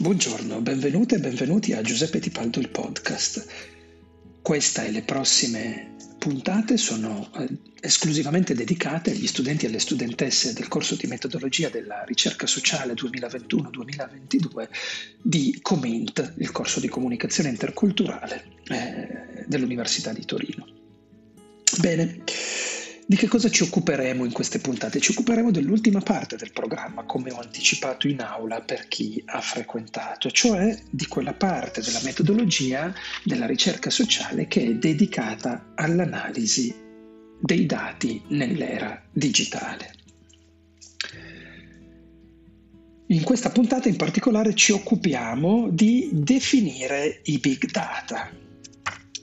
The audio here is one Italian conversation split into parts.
Buongiorno, benvenute e benvenuti a Giuseppe Tipaldo il podcast. Questa e le prossime puntate sono eh, esclusivamente dedicate agli studenti e alle studentesse del corso di metodologia della ricerca sociale 2021-2022 di COMINT, il corso di comunicazione interculturale eh, dell'Università di Torino. Bene, di che cosa ci occuperemo in queste puntate? Ci occuperemo dell'ultima parte del programma, come ho anticipato in aula per chi ha frequentato, cioè di quella parte della metodologia della ricerca sociale che è dedicata all'analisi dei dati nell'era digitale. In questa puntata in particolare ci occupiamo di definire i big data,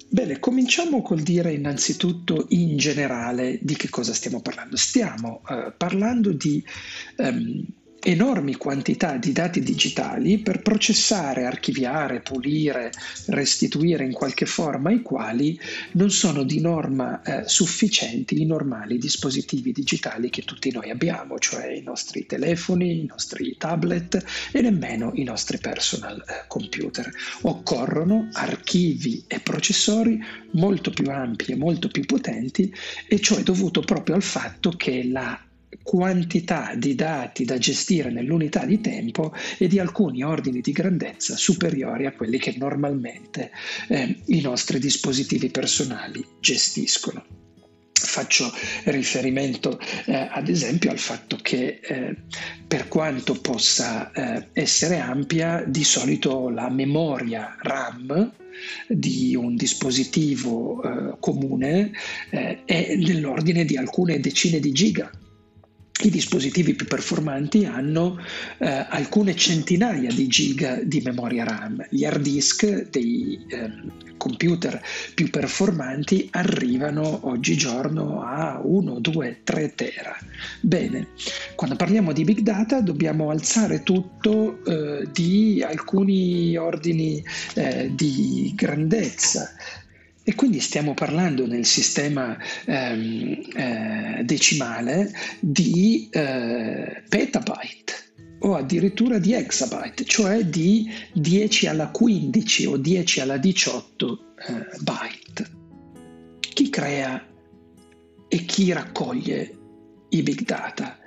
Bene, cominciamo col dire innanzitutto in generale di che cosa stiamo parlando. Stiamo uh, parlando di um, enormi quantità di dati digitali per processare, archiviare, pulire, restituire in qualche forma i quali non sono di norma eh, sufficienti i normali dispositivi digitali che tutti noi abbiamo, cioè i nostri telefoni, i nostri tablet e nemmeno i nostri personal eh, computer. Occorrono archivi e processori molto più ampi e molto più potenti e ciò è dovuto proprio al fatto che la quantità di dati da gestire nell'unità di tempo e di alcuni ordini di grandezza superiori a quelli che normalmente eh, i nostri dispositivi personali gestiscono. Faccio riferimento eh, ad esempio al fatto che eh, per quanto possa eh, essere ampia, di solito la memoria RAM di un dispositivo eh, comune eh, è nell'ordine di alcune decine di giga i dispositivi più performanti hanno eh, alcune centinaia di giga di memoria RAM. Gli hard disk dei eh, computer più performanti arrivano oggigiorno a 1, 2, 3 tera. Bene, quando parliamo di big data dobbiamo alzare tutto eh, di alcuni ordini eh, di grandezza. E quindi stiamo parlando nel sistema ehm, eh, decimale di eh, petabyte o addirittura di exabyte, cioè di 10 alla 15 o 10 alla 18 eh, byte. Chi crea e chi raccoglie i big data?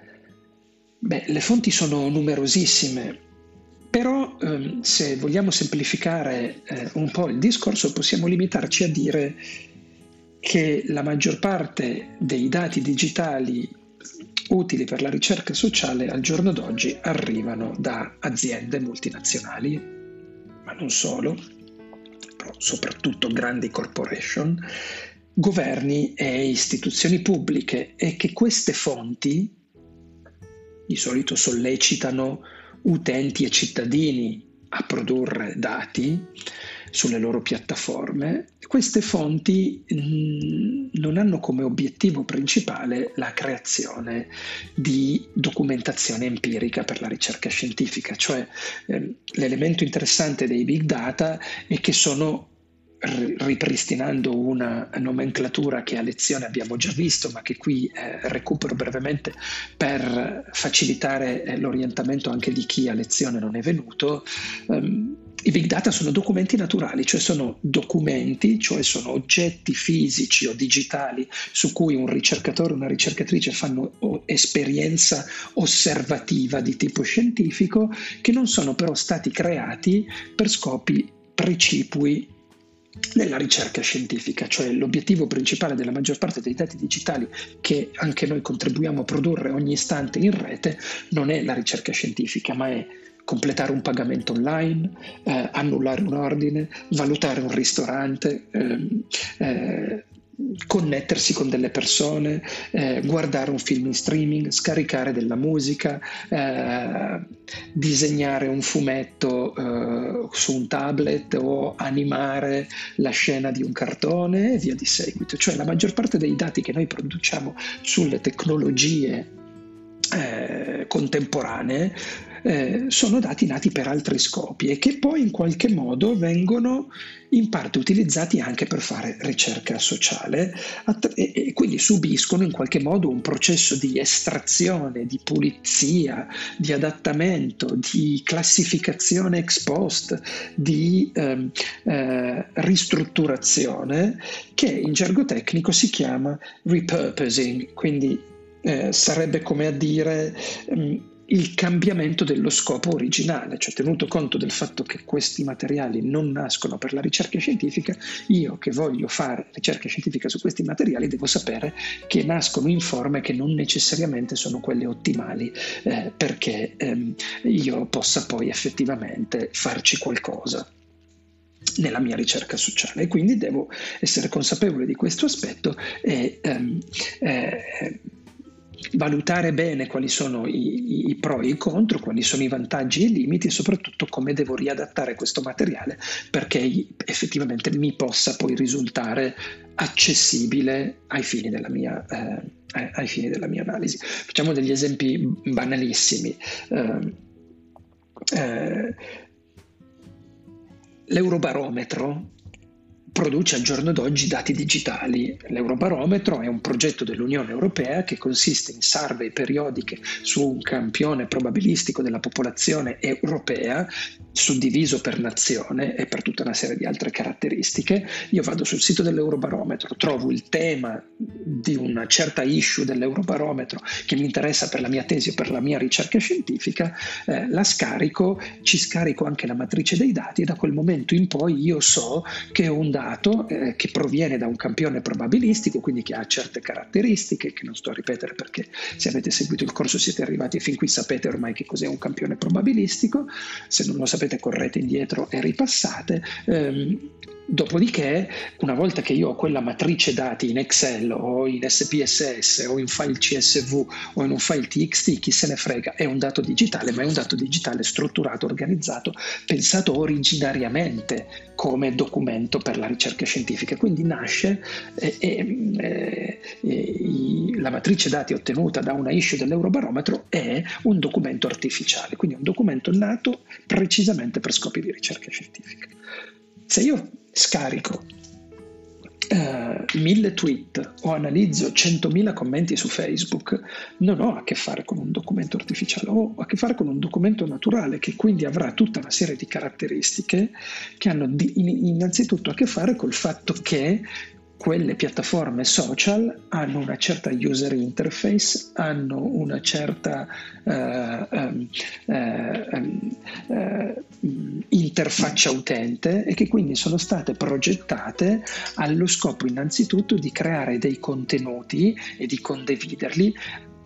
Beh, le fonti sono numerosissime, però ehm, se vogliamo semplificare eh, un po' il discorso possiamo limitarci a dire che la maggior parte dei dati digitali utili per la ricerca sociale al giorno d'oggi arrivano da aziende multinazionali, ma non solo, soprattutto grandi corporation, governi e istituzioni pubbliche e che queste fonti di solito sollecitano utenti e cittadini a produrre dati sulle loro piattaforme, queste fonti mm, non hanno come obiettivo principale la creazione di documentazione empirica per la ricerca scientifica, cioè eh, l'elemento interessante dei big data è che sono ripristinando una nomenclatura che a lezione abbiamo già visto, ma che qui eh, recupero brevemente per facilitare eh, l'orientamento anche di chi a lezione non è venuto. Um, i big data sono documenti naturali, cioè sono documenti, cioè sono oggetti fisici o digitali su cui un ricercatore o una ricercatrice fanno esperienza osservativa di tipo scientifico, che non sono però stati creati per scopi precipui nella ricerca scientifica, cioè l'obiettivo principale della maggior parte dei dati digitali che anche noi contribuiamo a produrre ogni istante in rete non è la ricerca scientifica, ma è completare un pagamento online, eh, annullare un ordine, valutare un ristorante, ehm, eh, connettersi con delle persone, eh, guardare un film in streaming, scaricare della musica, eh, disegnare un fumetto eh, su un tablet o animare la scena di un cartone e via di seguito. Cioè la maggior parte dei dati che noi produciamo sulle tecnologie eh, contemporanee eh, sono dati nati per altri scopi e che poi in qualche modo vengono in parte utilizzati anche per fare ricerca sociale e quindi subiscono in qualche modo un processo di estrazione, di pulizia, di adattamento, di classificazione ex post, di eh, eh, ristrutturazione che in gergo tecnico si chiama repurposing, quindi eh, sarebbe come a dire mh, mm, il cambiamento dello scopo originale, cioè tenuto conto del fatto che questi materiali non nascono per la ricerca scientifica, io che voglio fare ricerca scientifica su questi materiali devo sapere che nascono in forme che non necessariamente sono quelle ottimali eh, perché ehm, io possa poi effettivamente farci qualcosa nella mia ricerca sociale. E quindi devo essere consapevole di questo aspetto e ehm, eh, valutare bene quali sono i, i, pro e i contro, quali sono i vantaggi e i limiti e soprattutto come devo riadattare questo materiale perché effettivamente mi possa poi risultare accessibile ai fini della mia, eh, ai fini della mia analisi. Facciamo degli esempi banalissimi. Eh, eh, l'eurobarometro produce al giorno d'oggi dati digitali. L'Eurobarometro è un progetto dell'Unione Europea che consiste in survey periodiche su un campione probabilistico della popolazione europea, suddiviso per nazione e per tutta una serie di altre caratteristiche. Io vado sul sito dell'Eurobarometro, trovo il tema di una certa issue dell'Eurobarometro che mi interessa per la mia tesi o per la mia ricerca scientifica, eh, la scarico, ci scarico anche la matrice dei dati e da quel momento in poi io so che un dato dato eh, che proviene da un campione probabilistico, quindi che ha certe caratteristiche, che non sto a ripetere perché se avete seguito il corso siete arrivati fin qui, sapete ormai che cos'è un campione probabilistico, se non lo sapete correte indietro e ripassate. Ehm, Dopodiché, una volta che io ho quella matrice dati in Excel o in SPSS o in file CSV o in un file TXT, chi se ne frega, è un dato digitale, ma è un dato digitale strutturato, organizzato, pensato originariamente come documento per la ricerca scientifica. Quindi nasce eh, eh, eh, la matrice dati ottenuta da una issue dell'Eurobarometro è un documento artificiale, quindi un documento nato precisamente per scopi di ricerca scientifica. Se io scarico. Eh, mille tweet. O analizzo 100.000 commenti su Facebook, non ho a che fare con un documento artificiale, ho a che fare con un documento naturale che quindi avrà tutta una serie di caratteristiche che hanno di, innanzitutto a che fare col fatto che quelle piattaforme social hanno una certa user interface, hanno una certa uh, uh, uh, interfaccia utente e che quindi sono state progettate allo scopo innanzitutto di creare dei contenuti e di condividerli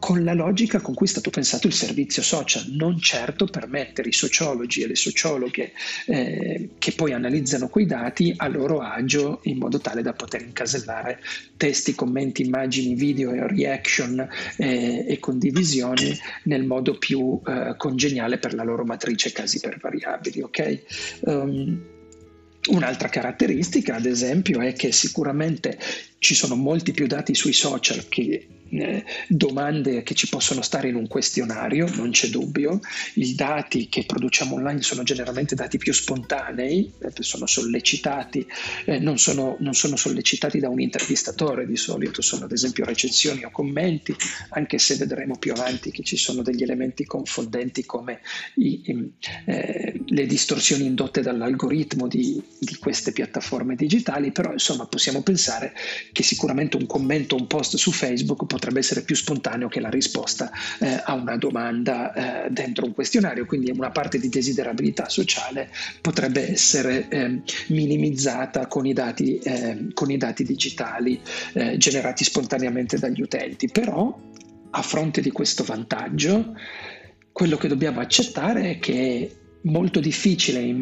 con la logica con cui è stato pensato il servizio social, non certo per mettere i sociologi e le sociologhe eh, che poi analizzano quei dati a loro agio in modo tale da poter incasellare testi, commenti, immagini, video e reaction eh, e condivisioni nel modo più eh, congeniale per la loro matrice casi per variabili. Okay? Um, Un'altra caratteristica, ad esempio, è che sicuramente ci sono molti più dati sui social che eh, domande che ci possono stare in un questionario, non c'è dubbio. I dati che produciamo online sono generalmente dati più spontanei, eh, sono sollecitati, eh, non, sono, non, sono, sollecitati da un intervistatore di solito, sono ad esempio recensioni o commenti, anche se vedremo più avanti che ci sono degli elementi confondenti come i, i, eh, le distorsioni indotte dall'algoritmo di, di queste piattaforme digitali, però insomma possiamo pensare che sicuramente un commento, un post su Facebook potrebbe essere più spontaneo che la risposta eh, a una domanda eh, dentro un questionario, quindi una parte di desiderabilità sociale potrebbe essere eh, minimizzata con i dati, eh, con i dati digitali eh, generati spontaneamente dagli utenti. Però a fronte di questo vantaggio, quello che dobbiamo accettare è che molto difficile,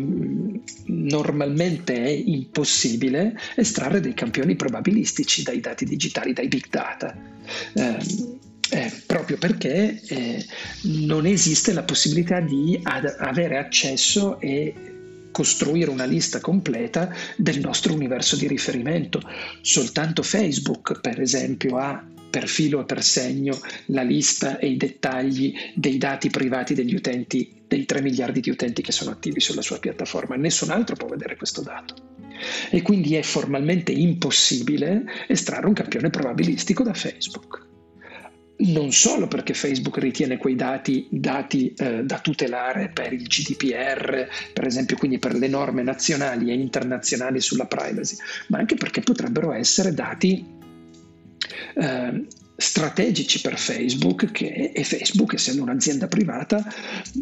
normalmente è impossibile estrarre dei campioni probabilistici dai dati digitali, dai big data. Eh, eh, proprio perché eh, non esiste la possibilità di ad- avere accesso e costruire una lista completa del nostro universo di riferimento. Soltanto Facebook, per esempio, ha per filo e per segno la lista e i dettagli dei dati privati degli utenti, dei 3 miliardi di utenti che sono attivi sulla sua piattaforma. Nessun altro può vedere questo dato. E quindi è formalmente impossibile estrarre un campione probabilistico da Facebook non solo perché Facebook ritiene quei dati, dati eh, da tutelare per il GDPR, per esempio, quindi per le norme nazionali e internazionali sulla privacy, ma anche perché potrebbero essere dati eh, strategici per Facebook che, e Facebook, essendo un'azienda privata,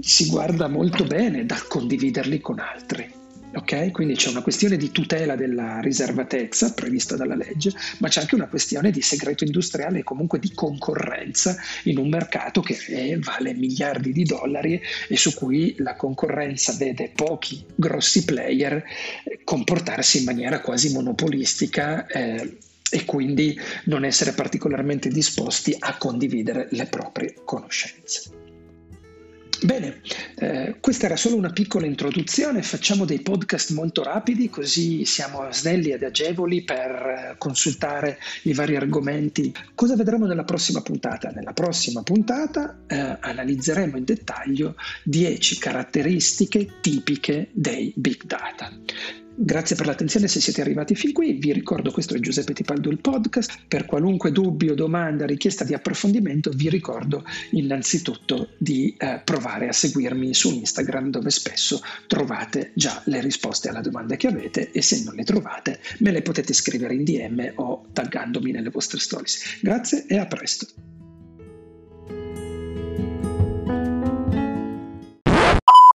si guarda molto bene dal condividerli con altri. Okay? Quindi c'è una questione di tutela della riservatezza prevista dalla legge, ma c'è anche una questione di segreto industriale e comunque di concorrenza in un mercato che è, vale miliardi di dollari e su cui la concorrenza vede pochi grossi player comportarsi in maniera quasi monopolistica. Eh, e quindi non essere particolarmente disposti a condividere le proprie conoscenze. Bene, eh, questa era solo una piccola introduzione, facciamo dei podcast molto rapidi così siamo snelli ed agevoli per eh, consultare i vari argomenti. Cosa vedremo nella prossima puntata? Nella prossima puntata eh, analizzeremo in dettaglio 10 caratteristiche tipiche dei big data. Grazie per l'attenzione se siete arrivati fin qui, vi ricordo questo è Giuseppe Tipaldo il podcast, per qualunque dubbio, domanda, richiesta di approfondimento vi ricordo innanzitutto di eh, provare a seguirmi su Instagram dove spesso trovate già le risposte alle domande che avete e se non le trovate me le potete scrivere in DM o taggandomi nelle vostre stories. Grazie e a presto.